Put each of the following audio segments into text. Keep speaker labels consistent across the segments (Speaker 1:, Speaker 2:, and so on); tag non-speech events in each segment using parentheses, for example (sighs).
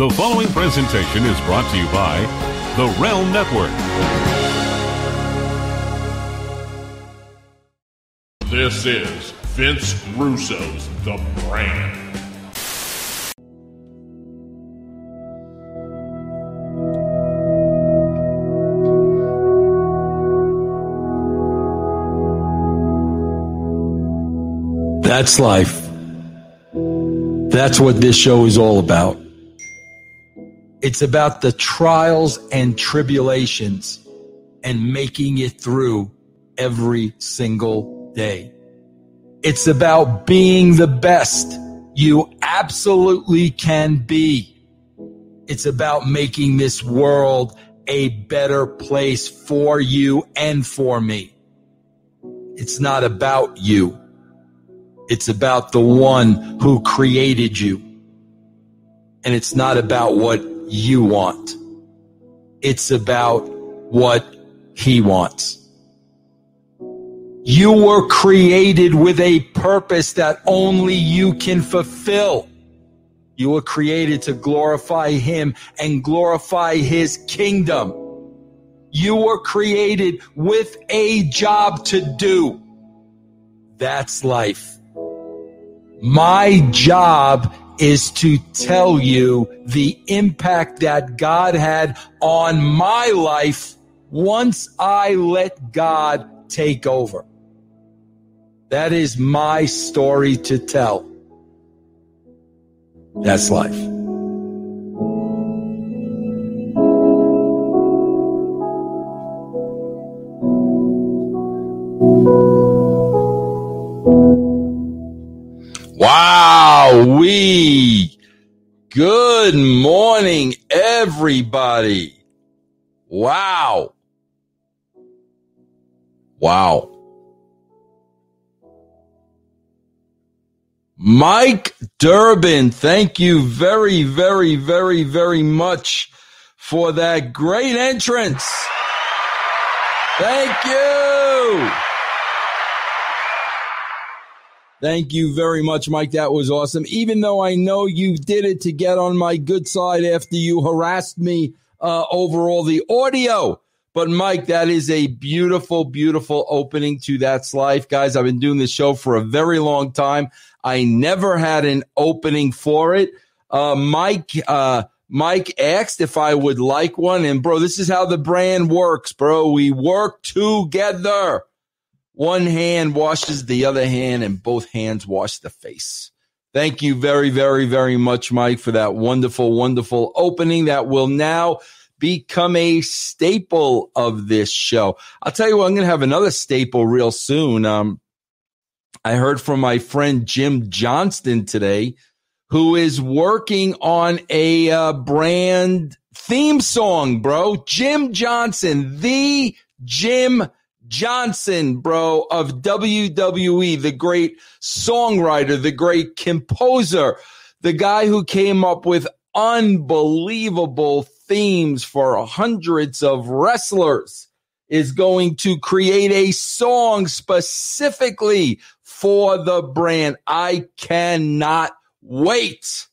Speaker 1: The following presentation is brought to you by The Realm Network.
Speaker 2: This is Vince Russo's The Brand.
Speaker 3: That's life. That's what this show is all about. It's about the trials and tribulations and making it through every single day. It's about being the best you absolutely can be. It's about making this world a better place for you and for me. It's not about you. It's about the one who created you. And it's not about what you want. It's about what he wants. You were created with a purpose that only you can fulfill. You were created to glorify him and glorify his kingdom. You were created with a job to do. That's life. My job is to tell you the impact that God had on my life once I let God take over. That is my story to tell. That's life. Good morning, everybody. Wow. Wow. Mike Durbin, thank you very, very, very, very much for that great entrance. Thank you. Thank you very much, Mike. That was awesome. Even though I know you did it to get on my good side after you harassed me uh, over all the audio. But Mike, that is a beautiful, beautiful opening to That's Life. Guys, I've been doing this show for a very long time. I never had an opening for it. Uh, Mike, uh, Mike asked if I would like one. And bro, this is how the brand works, bro. We work together. One hand washes the other hand and both hands wash the face. Thank you very, very, very much, Mike, for that wonderful, wonderful opening that will now become a staple of this show. I'll tell you what, I'm going to have another staple real soon. Um, I heard from my friend Jim Johnston today, who is working on a uh, brand theme song, bro. Jim Johnston, the Jim Johnston, bro, of WWE, the great songwriter, the great composer, the guy who came up with unbelievable themes for hundreds of wrestlers is going to create a song specifically for the brand. I cannot wait.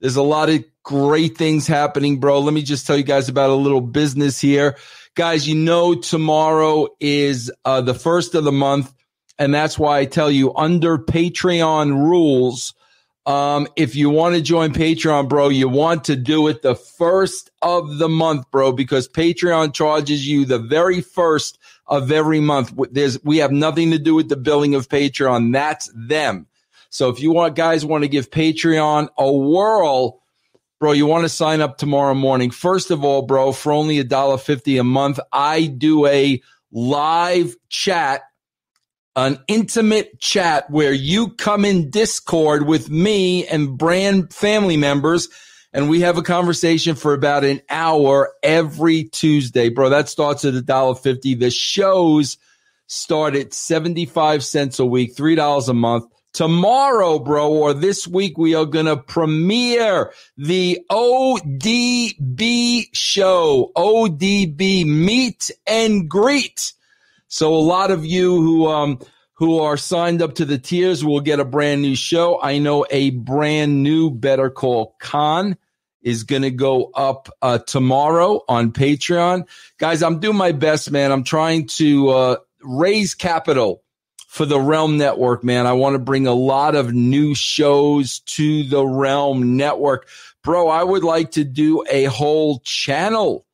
Speaker 3: There's a lot of great things happening, bro. Let me just tell you guys about a little business here. Guys, you know, tomorrow is uh, the first of the month. And that's why I tell you under Patreon rules, um, if you want to join Patreon, bro, you want to do it the first of the month, bro, because Patreon charges you the very first of every month. There's, we have nothing to do with the billing of Patreon. That's them. So if you want guys want to give Patreon a whirl, bro, you want to sign up tomorrow morning. First of all, bro, for only a dollar fifty a month, I do a live chat an intimate chat where you come in Discord with me and brand family members and we have a conversation for about an hour every Tuesday. Bro, that starts at a dollar fifty. The shows start at 75 cents a week, $3 a month. Tomorrow, bro, or this week, we are going to premiere the ODB show, ODB meet and greet. So a lot of you who um who are signed up to the tiers will get a brand new show. I know a brand new Better Call Con is going to go up uh, tomorrow on Patreon. Guys, I'm doing my best, man. I'm trying to uh, raise capital for the Realm Network, man. I want to bring a lot of new shows to the Realm Network. Bro, I would like to do a whole channel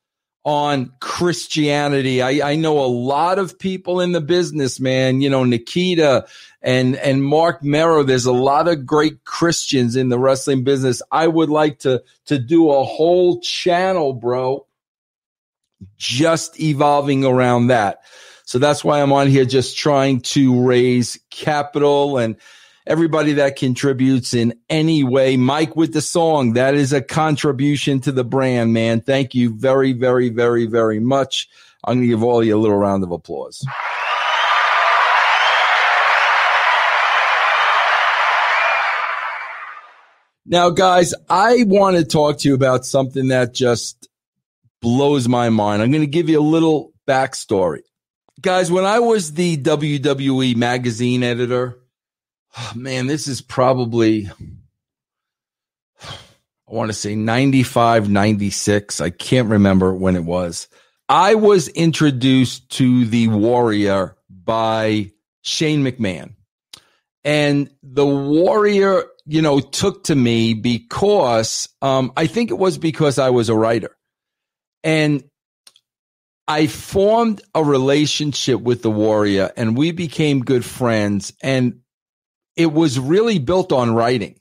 Speaker 3: on Christianity. I, I know a lot of people in the business, man. You know, Nikita and and Mark Mero. There's a lot of great Christians in the wrestling business. I would like to to do a whole channel, bro, just evolving around that. So that's why I'm on here, just trying to raise capital and everybody that contributes in any way. Mike with the song, that is a contribution to the brand, man. Thank you very, very, very, very much. I'm going to give all you a little round of applause. Now, guys, I want to talk to you about something that just blows my mind. I'm going to give you a little backstory. Guys, when I was the WWE magazine editor, oh, (sighs) man, this is probably, (sighs) I want to say 95, 96. I can't remember when it was. I was introduced to the Warrior by Shane McMahon. And the Warrior, you know, took to me because um, I think it was because I was a writer. And I formed a relationship with the Warrior and we became good friends. And it was really built on writing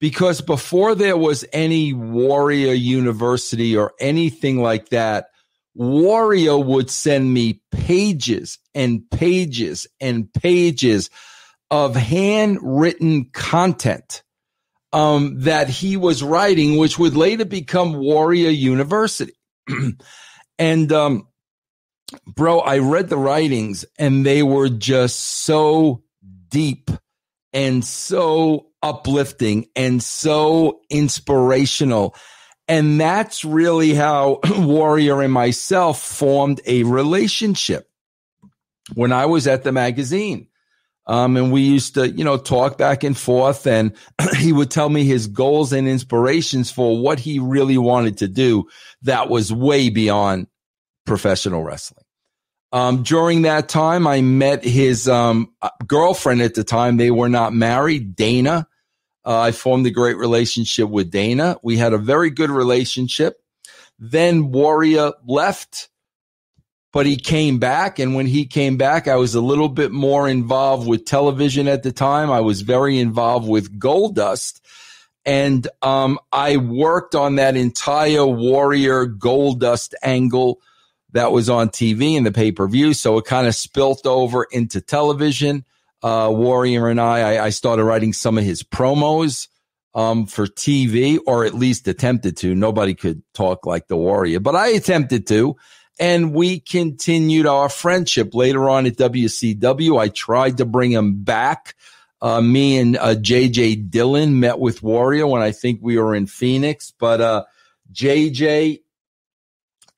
Speaker 3: because before there was any Warrior University or anything like that, Warrior would send me pages and pages and pages of handwritten content um, that he was writing, which would later become Warrior University. (clears throat) and, um, bro, I read the writings and they were just so deep and so uplifting and so inspirational. And that's really how (clears throat) Warrior and myself formed a relationship when I was at the magazine. Um, and we used to, you know, talk back and forth and (clears throat) he would tell me his goals and inspirations for what he really wanted to do that was way beyond professional wrestling. Um, during that time, I met his um, girlfriend at the time. They were not married, Dana. Uh, I formed a great relationship with Dana. We had a very good relationship. Then Warrior left, but he came back. And when he came back, I was a little bit more involved with television at the time. I was very involved with Goldust. And um, I worked on that entire Warrior Goldust angle that was on TV and the pay per view. So it kind of spilt over into television. Uh, Warrior and I, I, I, started writing some of his promos um, for TV, or at least attempted to. Nobody could talk like the Warrior, but I attempted to. And we continued our friendship later on at WCW. I tried to bring him back. Uh, me and uh, JJ Dillon met with Warrior when I think we were in Phoenix, but uh, JJ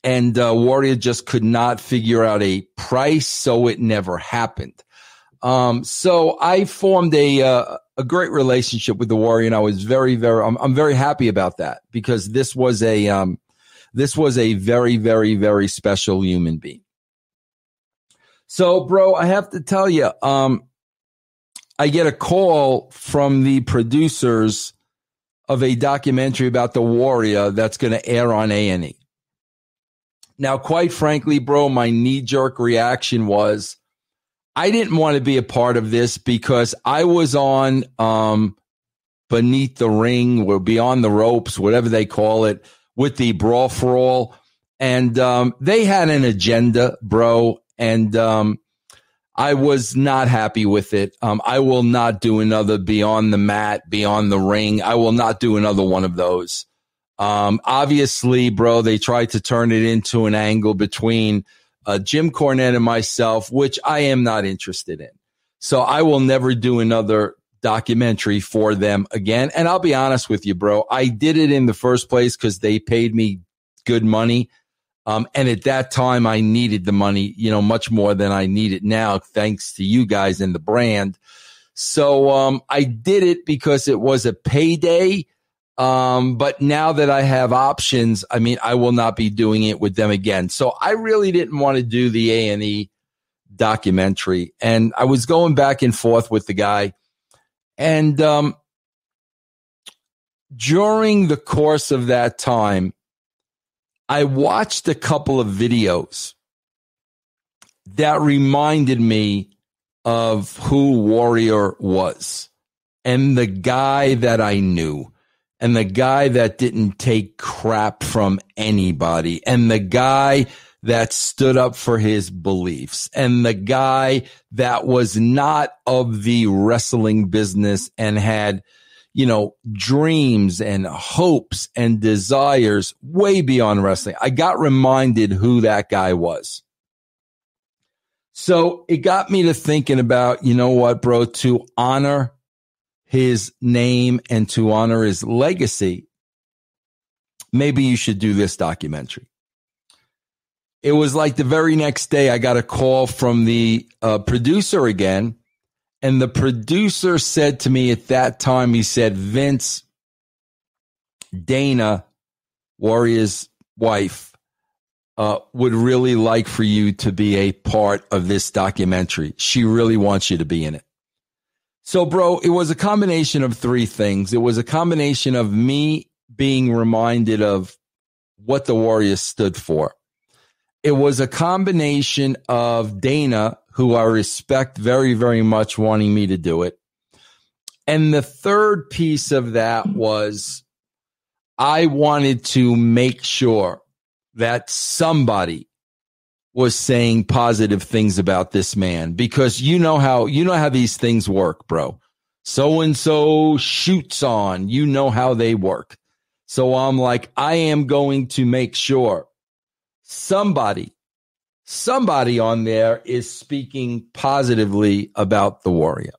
Speaker 3: and uh, Warrior just could not figure out a price, so it never happened. Um, so I formed a uh, a great relationship with the Warrior, and I was very, very, I'm, I'm very happy about that because this was a um, this was a very, very, very special human being. So, bro, I have to tell you, um, I get a call from the producers of a documentary about the Warrior that's going to air on A and E. Now, quite frankly, bro, my knee jerk reaction was I didn't want to be a part of this because I was on um, beneath the ring or beyond the ropes, whatever they call it, with the brawl for all. And um, they had an agenda, bro. And um, I was not happy with it. Um, I will not do another beyond the mat, beyond the ring. I will not do another one of those. Um, obviously, bro, they tried to turn it into an angle between uh, Jim Cornette and myself, which I am not interested in. So I will never do another documentary for them again. And I'll be honest with you, bro. I did it in the first place because they paid me good money. Um, and at that time, I needed the money, you know, much more than I need it now, thanks to you guys and the brand. So, um, I did it because it was a payday Um, but now that I have options, I mean, I will not be doing it with them again. So I really didn't want to do the A and E documentary, and I was going back and forth with the guy, and um, during the course of that time, I watched a couple of videos that reminded me of who Warrior was and the guy that I knew and the guy that didn't take crap from anybody and the guy that stood up for his beliefs and the guy that was not of the wrestling business and had, you know, dreams and hopes and desires way beyond wrestling. I got reminded who that guy was. So it got me to thinking about, you know what, bro, to honor his name and to honor his legacy, maybe you should do this documentary. It was like the very next day, I got a call from the uh, producer again. And the producer said to me at that time, he said, Vince, Dana, Warrior's wife, uh, would really like for you to be a part of this documentary. She really wants you to be in it. So, bro, it was a combination of three things. It was a combination of me being reminded of what the Warriors stood for. It was a combination of Dana, who I respect very, very much, wanting me to do it. And the third piece of that was I wanted to make sure that somebody was saying positive things about this man because you know how you know how these things work, bro. So and so shoots on, you know how they work. So I'm like, I am going to make sure somebody, somebody on there is speaking positively about the warrior.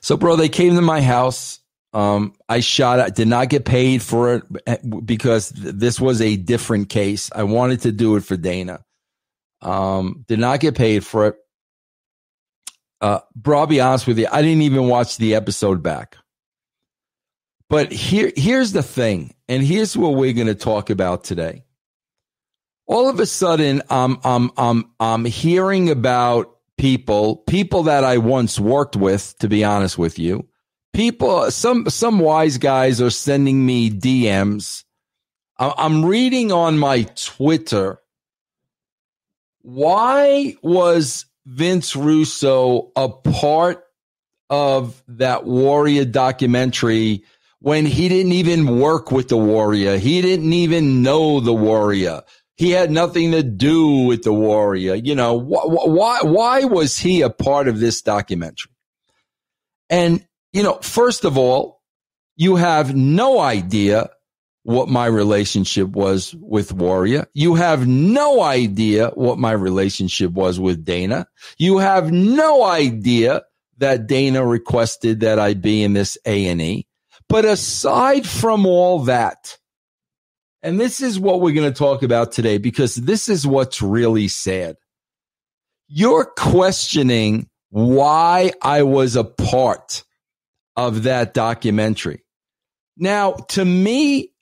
Speaker 3: So, bro, they came to my house. Um, I shot. I did not get paid for it because this was a different case. I wanted to do it for Dana. Um, did not get paid for it. Uh, bro, I'll be honest with you. I didn't even watch the episode back. But here, here's the thing, and here's what we're going to talk about today. All of a sudden, I'm, I'm, I'm, I'm hearing about people, people that I once worked with, to be honest with you, people, some some wise guys are sending me DMs. I'm reading on my Twitter. Why was Vince Russo a part of that Warrior documentary when he didn't even work with the Warrior? He didn't even know the Warrior. He had nothing to do with the Warrior. You know, wh- why, why was he a part of this documentary? And you know, first of all, you have no idea what my relationship was with Warrior. You have no idea what my relationship was with Dana. You have no idea that Dana requested that I be in this A&E. But aside from all that, and this is what we're going to talk about today because this is what's really sad. You're questioning why I was a part of that documentary. Now, to me,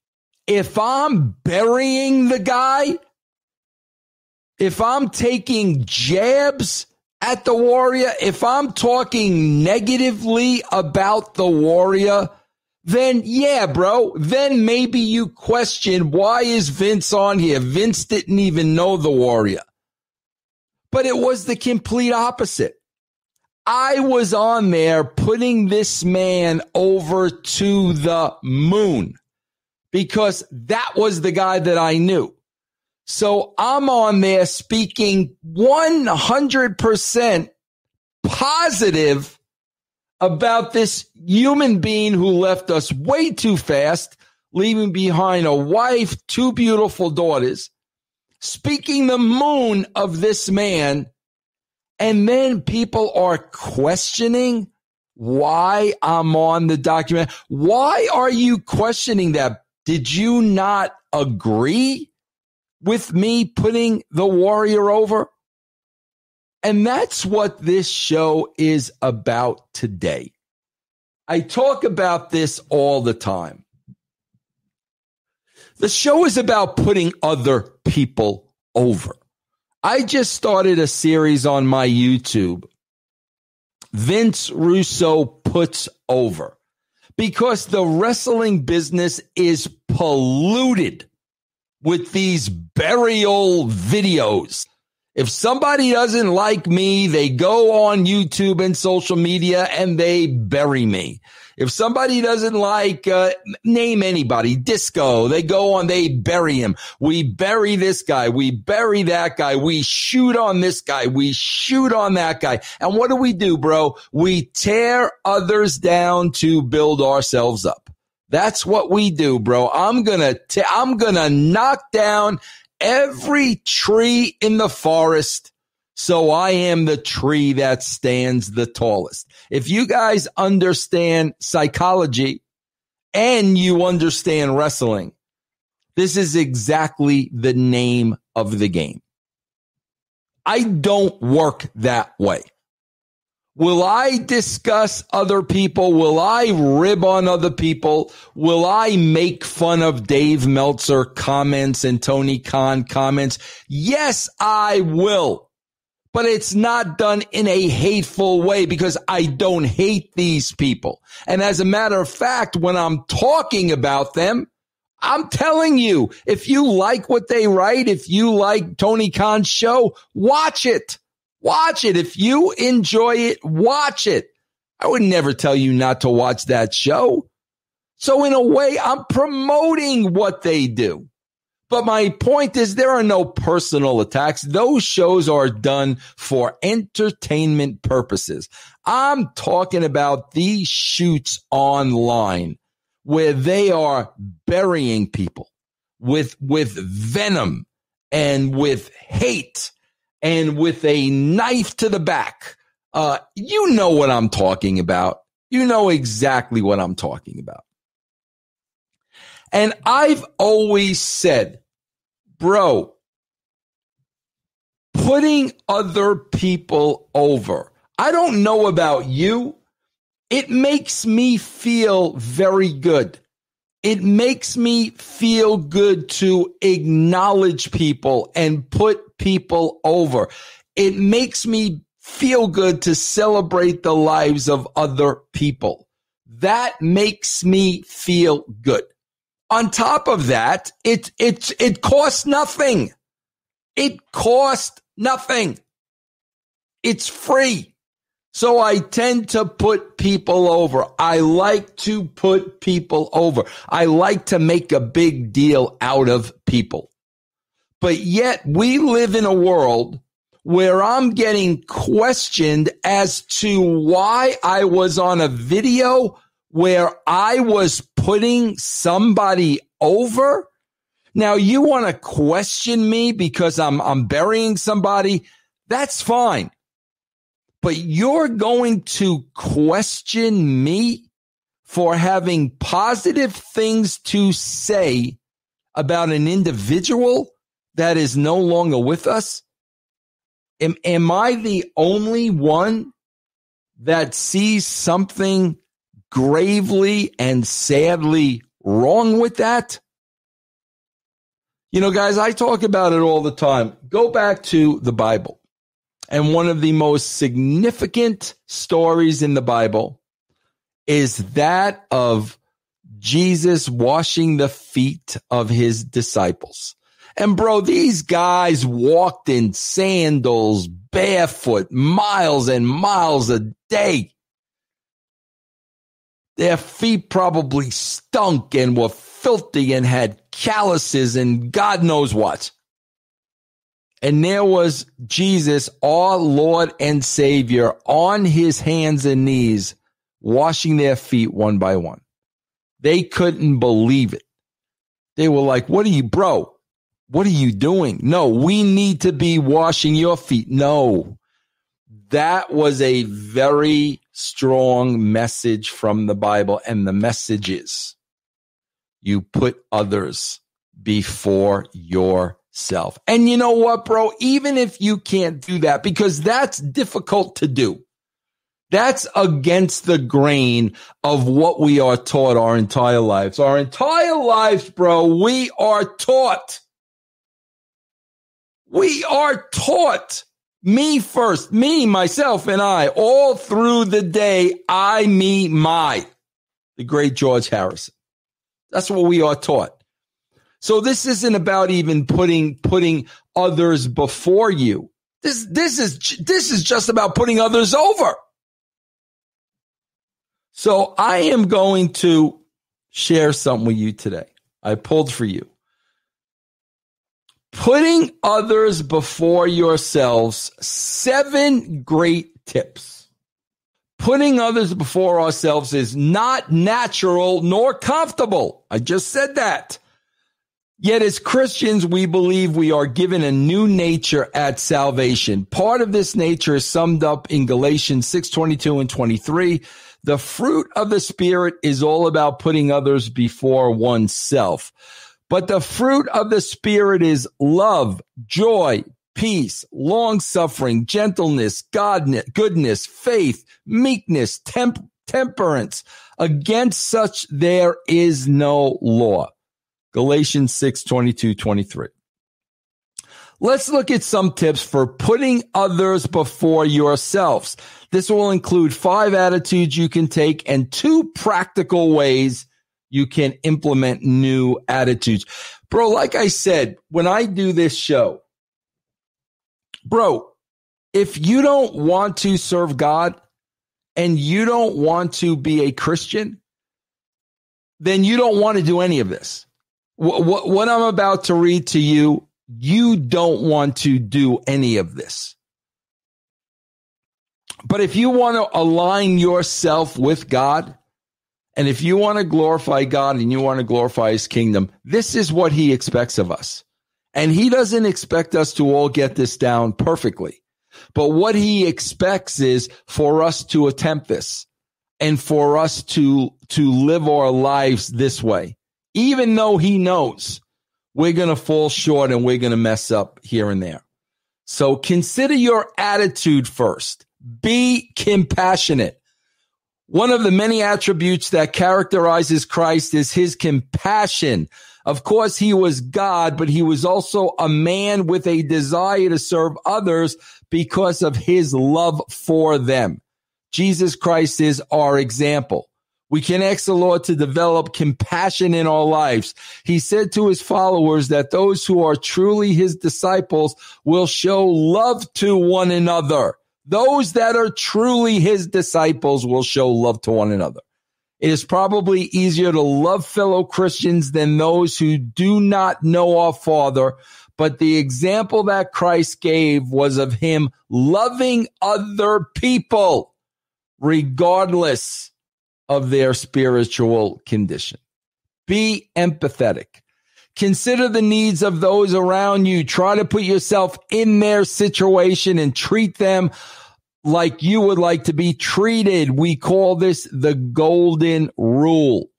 Speaker 3: if I'm burying the guy, if I'm taking jabs at the Warrior, if I'm talking negatively about the Warrior, then yeah, bro, then maybe you question why is Vince on here? Vince didn't even know the Warrior. But it was the complete opposite. I was on there putting this man over to the moon because that was the guy that I knew. So I'm on there speaking 100% positive about this human being who left us way too fast, leaving behind a wife, two beautiful daughters, speaking the moon of this man and then people are questioning why I'm on the document. Why are you questioning that? Did you not agree with me putting the warrior over? And that's what this show is about today. I talk about this all the time. The show is about putting other people over. I just started a series on my YouTube. Vince Russo puts over because the wrestling business is polluted with these burial videos. If somebody doesn't like me, they go on YouTube and social media and they bury me. If somebody doesn't like, uh, name anybody, disco, they go on, they bury him. We bury this guy. We bury that guy. We shoot on this guy. We shoot on that guy. And what do we do, bro? We tear others down to build ourselves up. That's what we do, bro. I'm gonna, I'm gonna knock down every tree in the forest. So I am the tree that stands the tallest. If you guys understand psychology and you understand wrestling, this is exactly the name of the game. I don't work that way. Will I discuss other people? Will I rib on other people? Will I make fun of Dave Meltzer comments and Tony Khan comments? Yes, I will. But it's not done in a hateful way because I don't hate these people. And as a matter of fact, when I'm talking about them, I'm telling you, if you like what they write, if you like Tony Khan's show, watch it. Watch it. If you enjoy it, watch it. I would never tell you not to watch that show. So in a way, I'm promoting what they do. But my point is there are no personal attacks. Those shows are done for entertainment purposes. I'm talking about these shoots online where they are burying people with, with venom and with hate and with a knife to the back. Uh, you know what I'm talking about. You know exactly what I'm talking about. And I've always said, bro, putting other people over. I don't know about you. It makes me feel very good. It makes me feel good to acknowledge people and put people over. It makes me feel good to celebrate the lives of other people. That makes me feel good. On top of that, it, it, it costs nothing. It costs nothing. It's free. So I tend to put people over. I like to put people over. I like to make a big deal out of people. But yet we live in a world where I'm getting questioned as to why I was on a video where I was putting somebody over. Now you want to question me because I'm, I'm burying somebody. That's fine. But you're going to question me for having positive things to say about an individual that is no longer with us? Am, am I the only one that sees something gravely and sadly wrong with that? You know, guys, I talk about it all the time. Go back to the Bible. And one of the most significant stories in the Bible is that of Jesus washing the feet of his disciples. And bro, these guys walked in sandals, barefoot, miles and miles a day. Their feet probably stunk and were filthy and had calluses and God knows what. And there was Jesus, our Lord and Savior, on his hands and knees, washing their feet one by one. They couldn't believe it. They were like, what are you, bro? What are you doing? No, we need to be washing your feet. No, that was a very strong message from the Bible. And the message is you put others before yourself. And you know what, bro? Even if you can't do that, because that's difficult to do. That's against the grain of what we are taught our entire lives. Our entire lives, bro, we are taught. We are taught. Me first, me, myself, and I, all through the day, I, me, my. The great George Harrison. That's what we are taught. So this isn't about even putting putting others before you. This this is this is just about putting others over. So I am going to share something with you today. I pulled for you. Putting others before yourselves, seven great tips. Putting others before ourselves is not natural nor comfortable. I just said that. Yet as Christians, we believe we are given a new nature at salvation. Part of this nature is summed up in Galatians 6, 22 and 23. The fruit of the Spirit is all about putting others before oneself. But the fruit of the Spirit is love, joy, peace, long suffering, gentleness, godness, goodness, faith, meekness, temp- temperance. Against such there is no law. Galatians 6, 22, 23. Let's look at some tips for putting others before yourselves. This will include five attitudes you can take and two practical ways you can implement new attitudes. Bro, like I said, when I do this show, bro, if you don't want to serve God and you don't want to be a Christian, then you don't want to do any of this. What, what, what I'm about to read to you you don't want to do any of this. But if you want to align yourself with God, and if you want to glorify God and you want to glorify his kingdom, this is what he expects of us. And he doesn't expect us to all get this down perfectly. But what he expects is for us to attempt this and for us to, to live our lives this way, even though he knows we're going to fall short and we're going to mess up here and there. So consider your attitude first. Be compassionate. One of the many attributes that characterizes Christ is his compassion. Of course, he was God, but he was also a man with a desire to serve others because of his love for them. Jesus Christ is our example. We can ask the Lord to develop compassion in our lives. He said to his followers that those who are truly his disciples will show love to one another. Those that are truly his disciples will show love to one another. It is probably easier to love fellow Christians than those who do not know our Father. But the example that Christ gave was of him loving other people regardless of their spiritual condition. Be empathetic. Consider the needs of those around you. Try to put yourself in their situation and treat them like you would like to be treated. We call this the golden rule.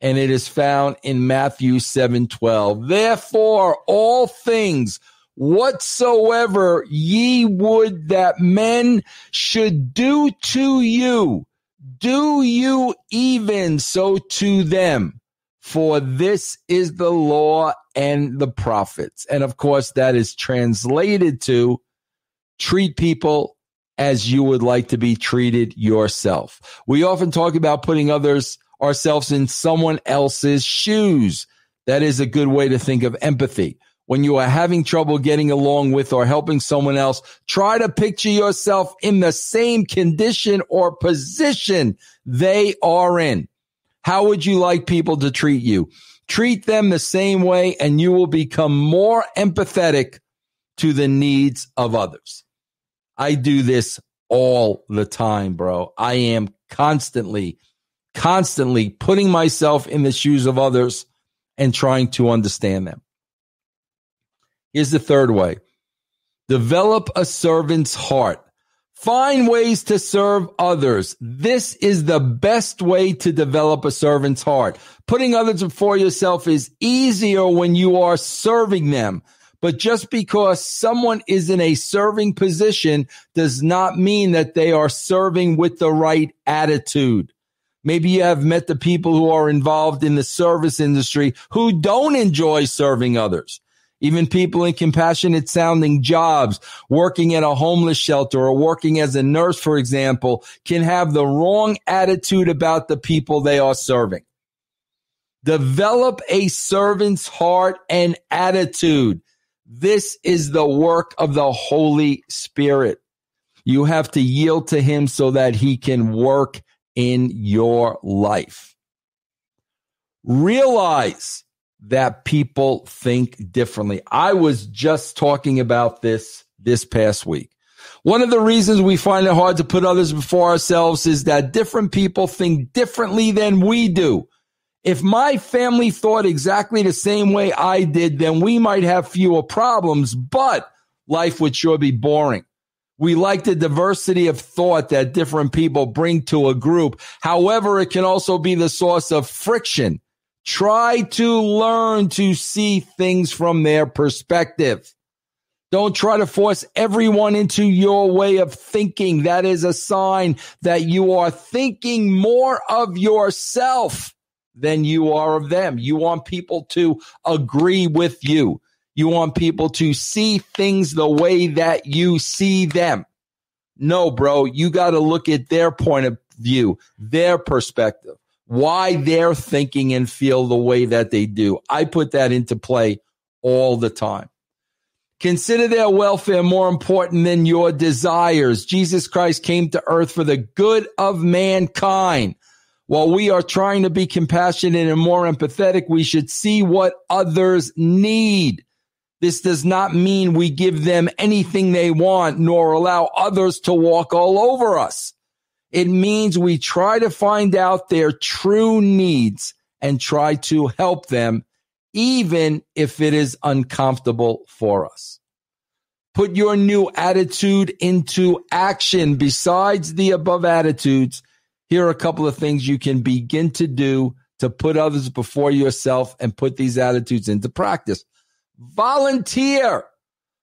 Speaker 3: And it is found in Matthew 7 12. Therefore, all things whatsoever ye would that men should do to you, do you even so to them? For this is the law and the prophets. And of course, that is translated to treat people as you would like to be treated yourself. We often talk about putting others, ourselves in someone else's shoes. That is a good way to think of empathy when you are having trouble getting along with or helping someone else, try to picture yourself in the same condition or position they are in. How would you like people to treat you? Treat them the same way and you will become more empathetic to the needs of others. I do this all the time, bro. I am constantly, constantly putting myself in the shoes of others and trying to understand them. Here's the third way. Develop a servant's heart. Find ways to serve others. This is the best way to develop a servant's heart. Putting others before yourself is easier when you are serving them. But just because someone is in a serving position does not mean that they are serving with the right attitude. Maybe you have met the people who are involved in the service industry who don't enjoy serving others. Even people in compassionate sounding jobs, working at a homeless shelter or working as a nurse, for example, can have the wrong attitude about the people they are serving. Develop a servant's heart and attitude. This is the work of the Holy Spirit. You have to yield to him so that he can work in your life. Realize that people think differently. I was just talking about this this past week. One of the reasons we find it hard to put others before ourselves is that different people think differently than we do. If my family thought exactly the same way I did, then we might have fewer problems, but life would sure be boring. We like the diversity of thought that different people bring to a group. However, it can also be the source of friction. Try to learn to see things from their perspective. Don't try to force everyone into your way of thinking. That is a sign that you are thinking more of yourself than you are of them. You want people to agree with you. You want people to see things the way that you see them. No, bro, you got to look at their point of view, their perspective, why they're thinking and feel the way that they do. I put that into play all the time. Consider their welfare more important than your desires. Jesus Christ came to earth for the good of mankind. While we are trying to be compassionate and more empathetic, we should see what others need. This does not mean we give them anything they want, nor allow others to walk all over us. It means we try to find out their true needs and try to help them, even if it is uncomfortable for us. Put your new attitude into action. Besides the above attitudes, here are a couple of things you can begin to do to put others before yourself and put these attitudes into practice. Volunteer.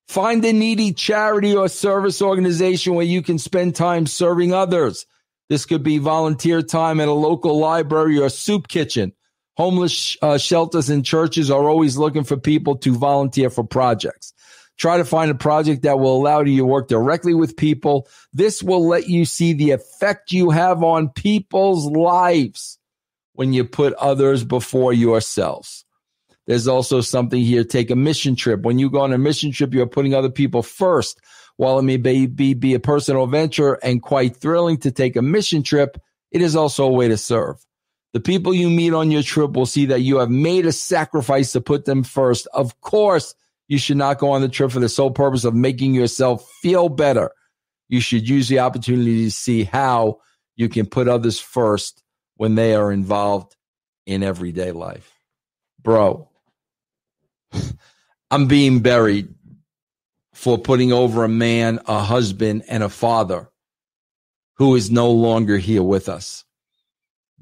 Speaker 3: Find a needy charity or service organization where you can spend time serving others. This could be volunteer time at a local library or soup kitchen. Homeless uh, shelters and churches are always looking for people to volunteer for projects. Try to find a project that will allow you to work directly with people. This will let you see the effect you have on people's lives when you put others before yourselves. There's also something here. Take a mission trip. When you go on a mission trip, you're putting other people first. While it may be, be, be a personal venture and quite thrilling to take a mission trip, it is also a way to serve. The people you meet on your trip will see that you have made a sacrifice to put them first. Of course, you should not go on the trip for the sole purpose of making yourself feel better. You should use the opportunity to see how you can put others first when they are involved in everyday life. Bro, (laughs) I'm being buried for putting over a man, a husband, and a father who is no longer here with us.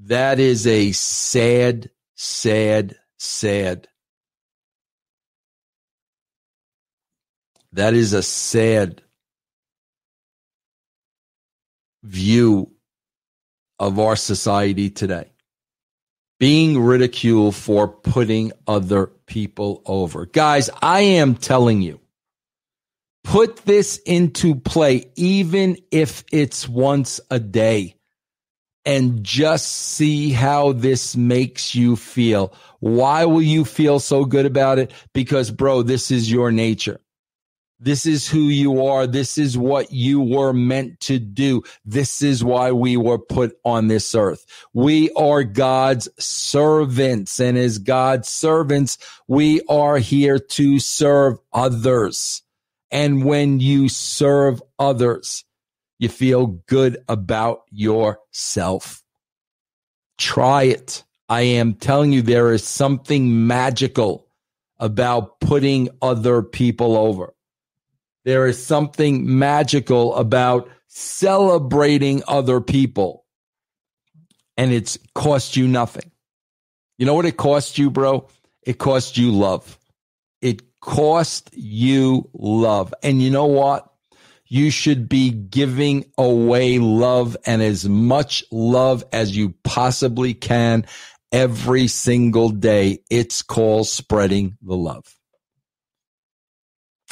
Speaker 3: That is a sad, sad, sad That is a sad view of our society today. Being ridiculed for putting other people over. Guys, I am telling you, put this into play, even if it's once a day, and just see how this makes you feel. Why will you feel so good about it? Because, bro, this is your nature. This is who you are. This is what you were meant to do. This is why we were put on this earth. We are God's servants. And as God's servants, we are here to serve others. And when you serve others, you feel good about yourself. Try it. I am telling you, there is something magical about putting other people over. There is something magical about celebrating other people. And it's cost you nothing. You know what it cost you, bro? It cost you love. It cost you love. And you know what? You should be giving away love and as much love as you possibly can every single day. It's called spreading the love.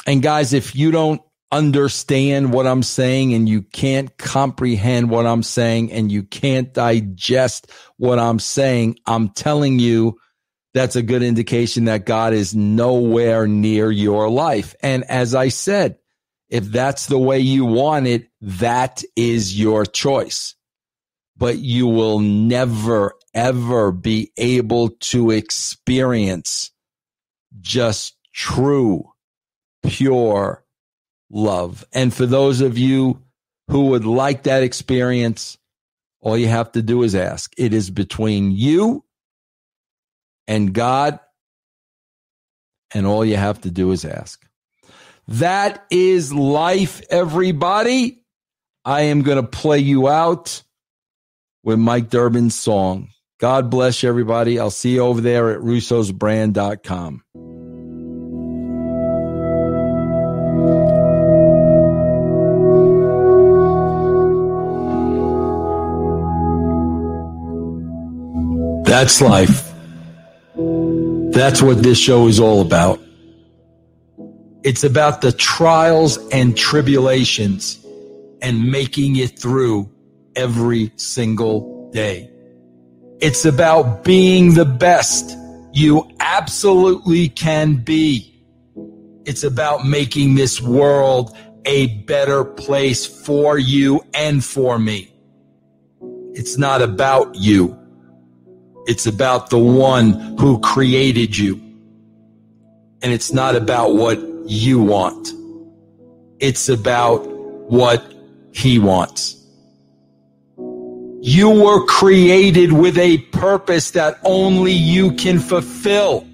Speaker 3: And guys, if you don't understand what I'm saying and you can't comprehend what I'm saying and you can't digest what I'm saying, I'm telling you, that's a good indication that God is nowhere near your life. And as I said, if that's the way you want it, that is your choice. But you will never, ever be able to experience just true, pure love. And for those of you who would like that experience, all you have to do is ask. It is between you and God, and all you have to do is ask. That is life, everybody. I am going to play you out with Mike Durbin's song. God bless you, everybody. I'll see you over there at russosbrand.com. That's life. That's what this show is all about. It's about the trials and tribulations and making it through every single day. It's about being the best you absolutely can be. It's about making this world a better place for you and for me. It's not about you. It's about the one who created you. And it's not about what you want. It's about what he wants. You were created with a purpose that only you can fulfill.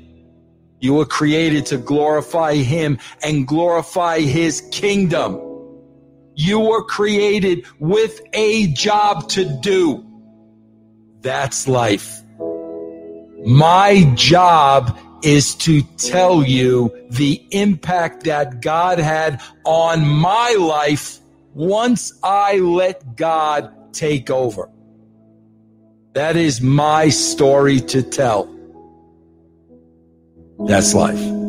Speaker 3: You were created to glorify him and glorify his kingdom. You were created with a job to do. That's life. My job is to tell you the impact that God had on my life once I let God take over. That is my story to tell. That's life.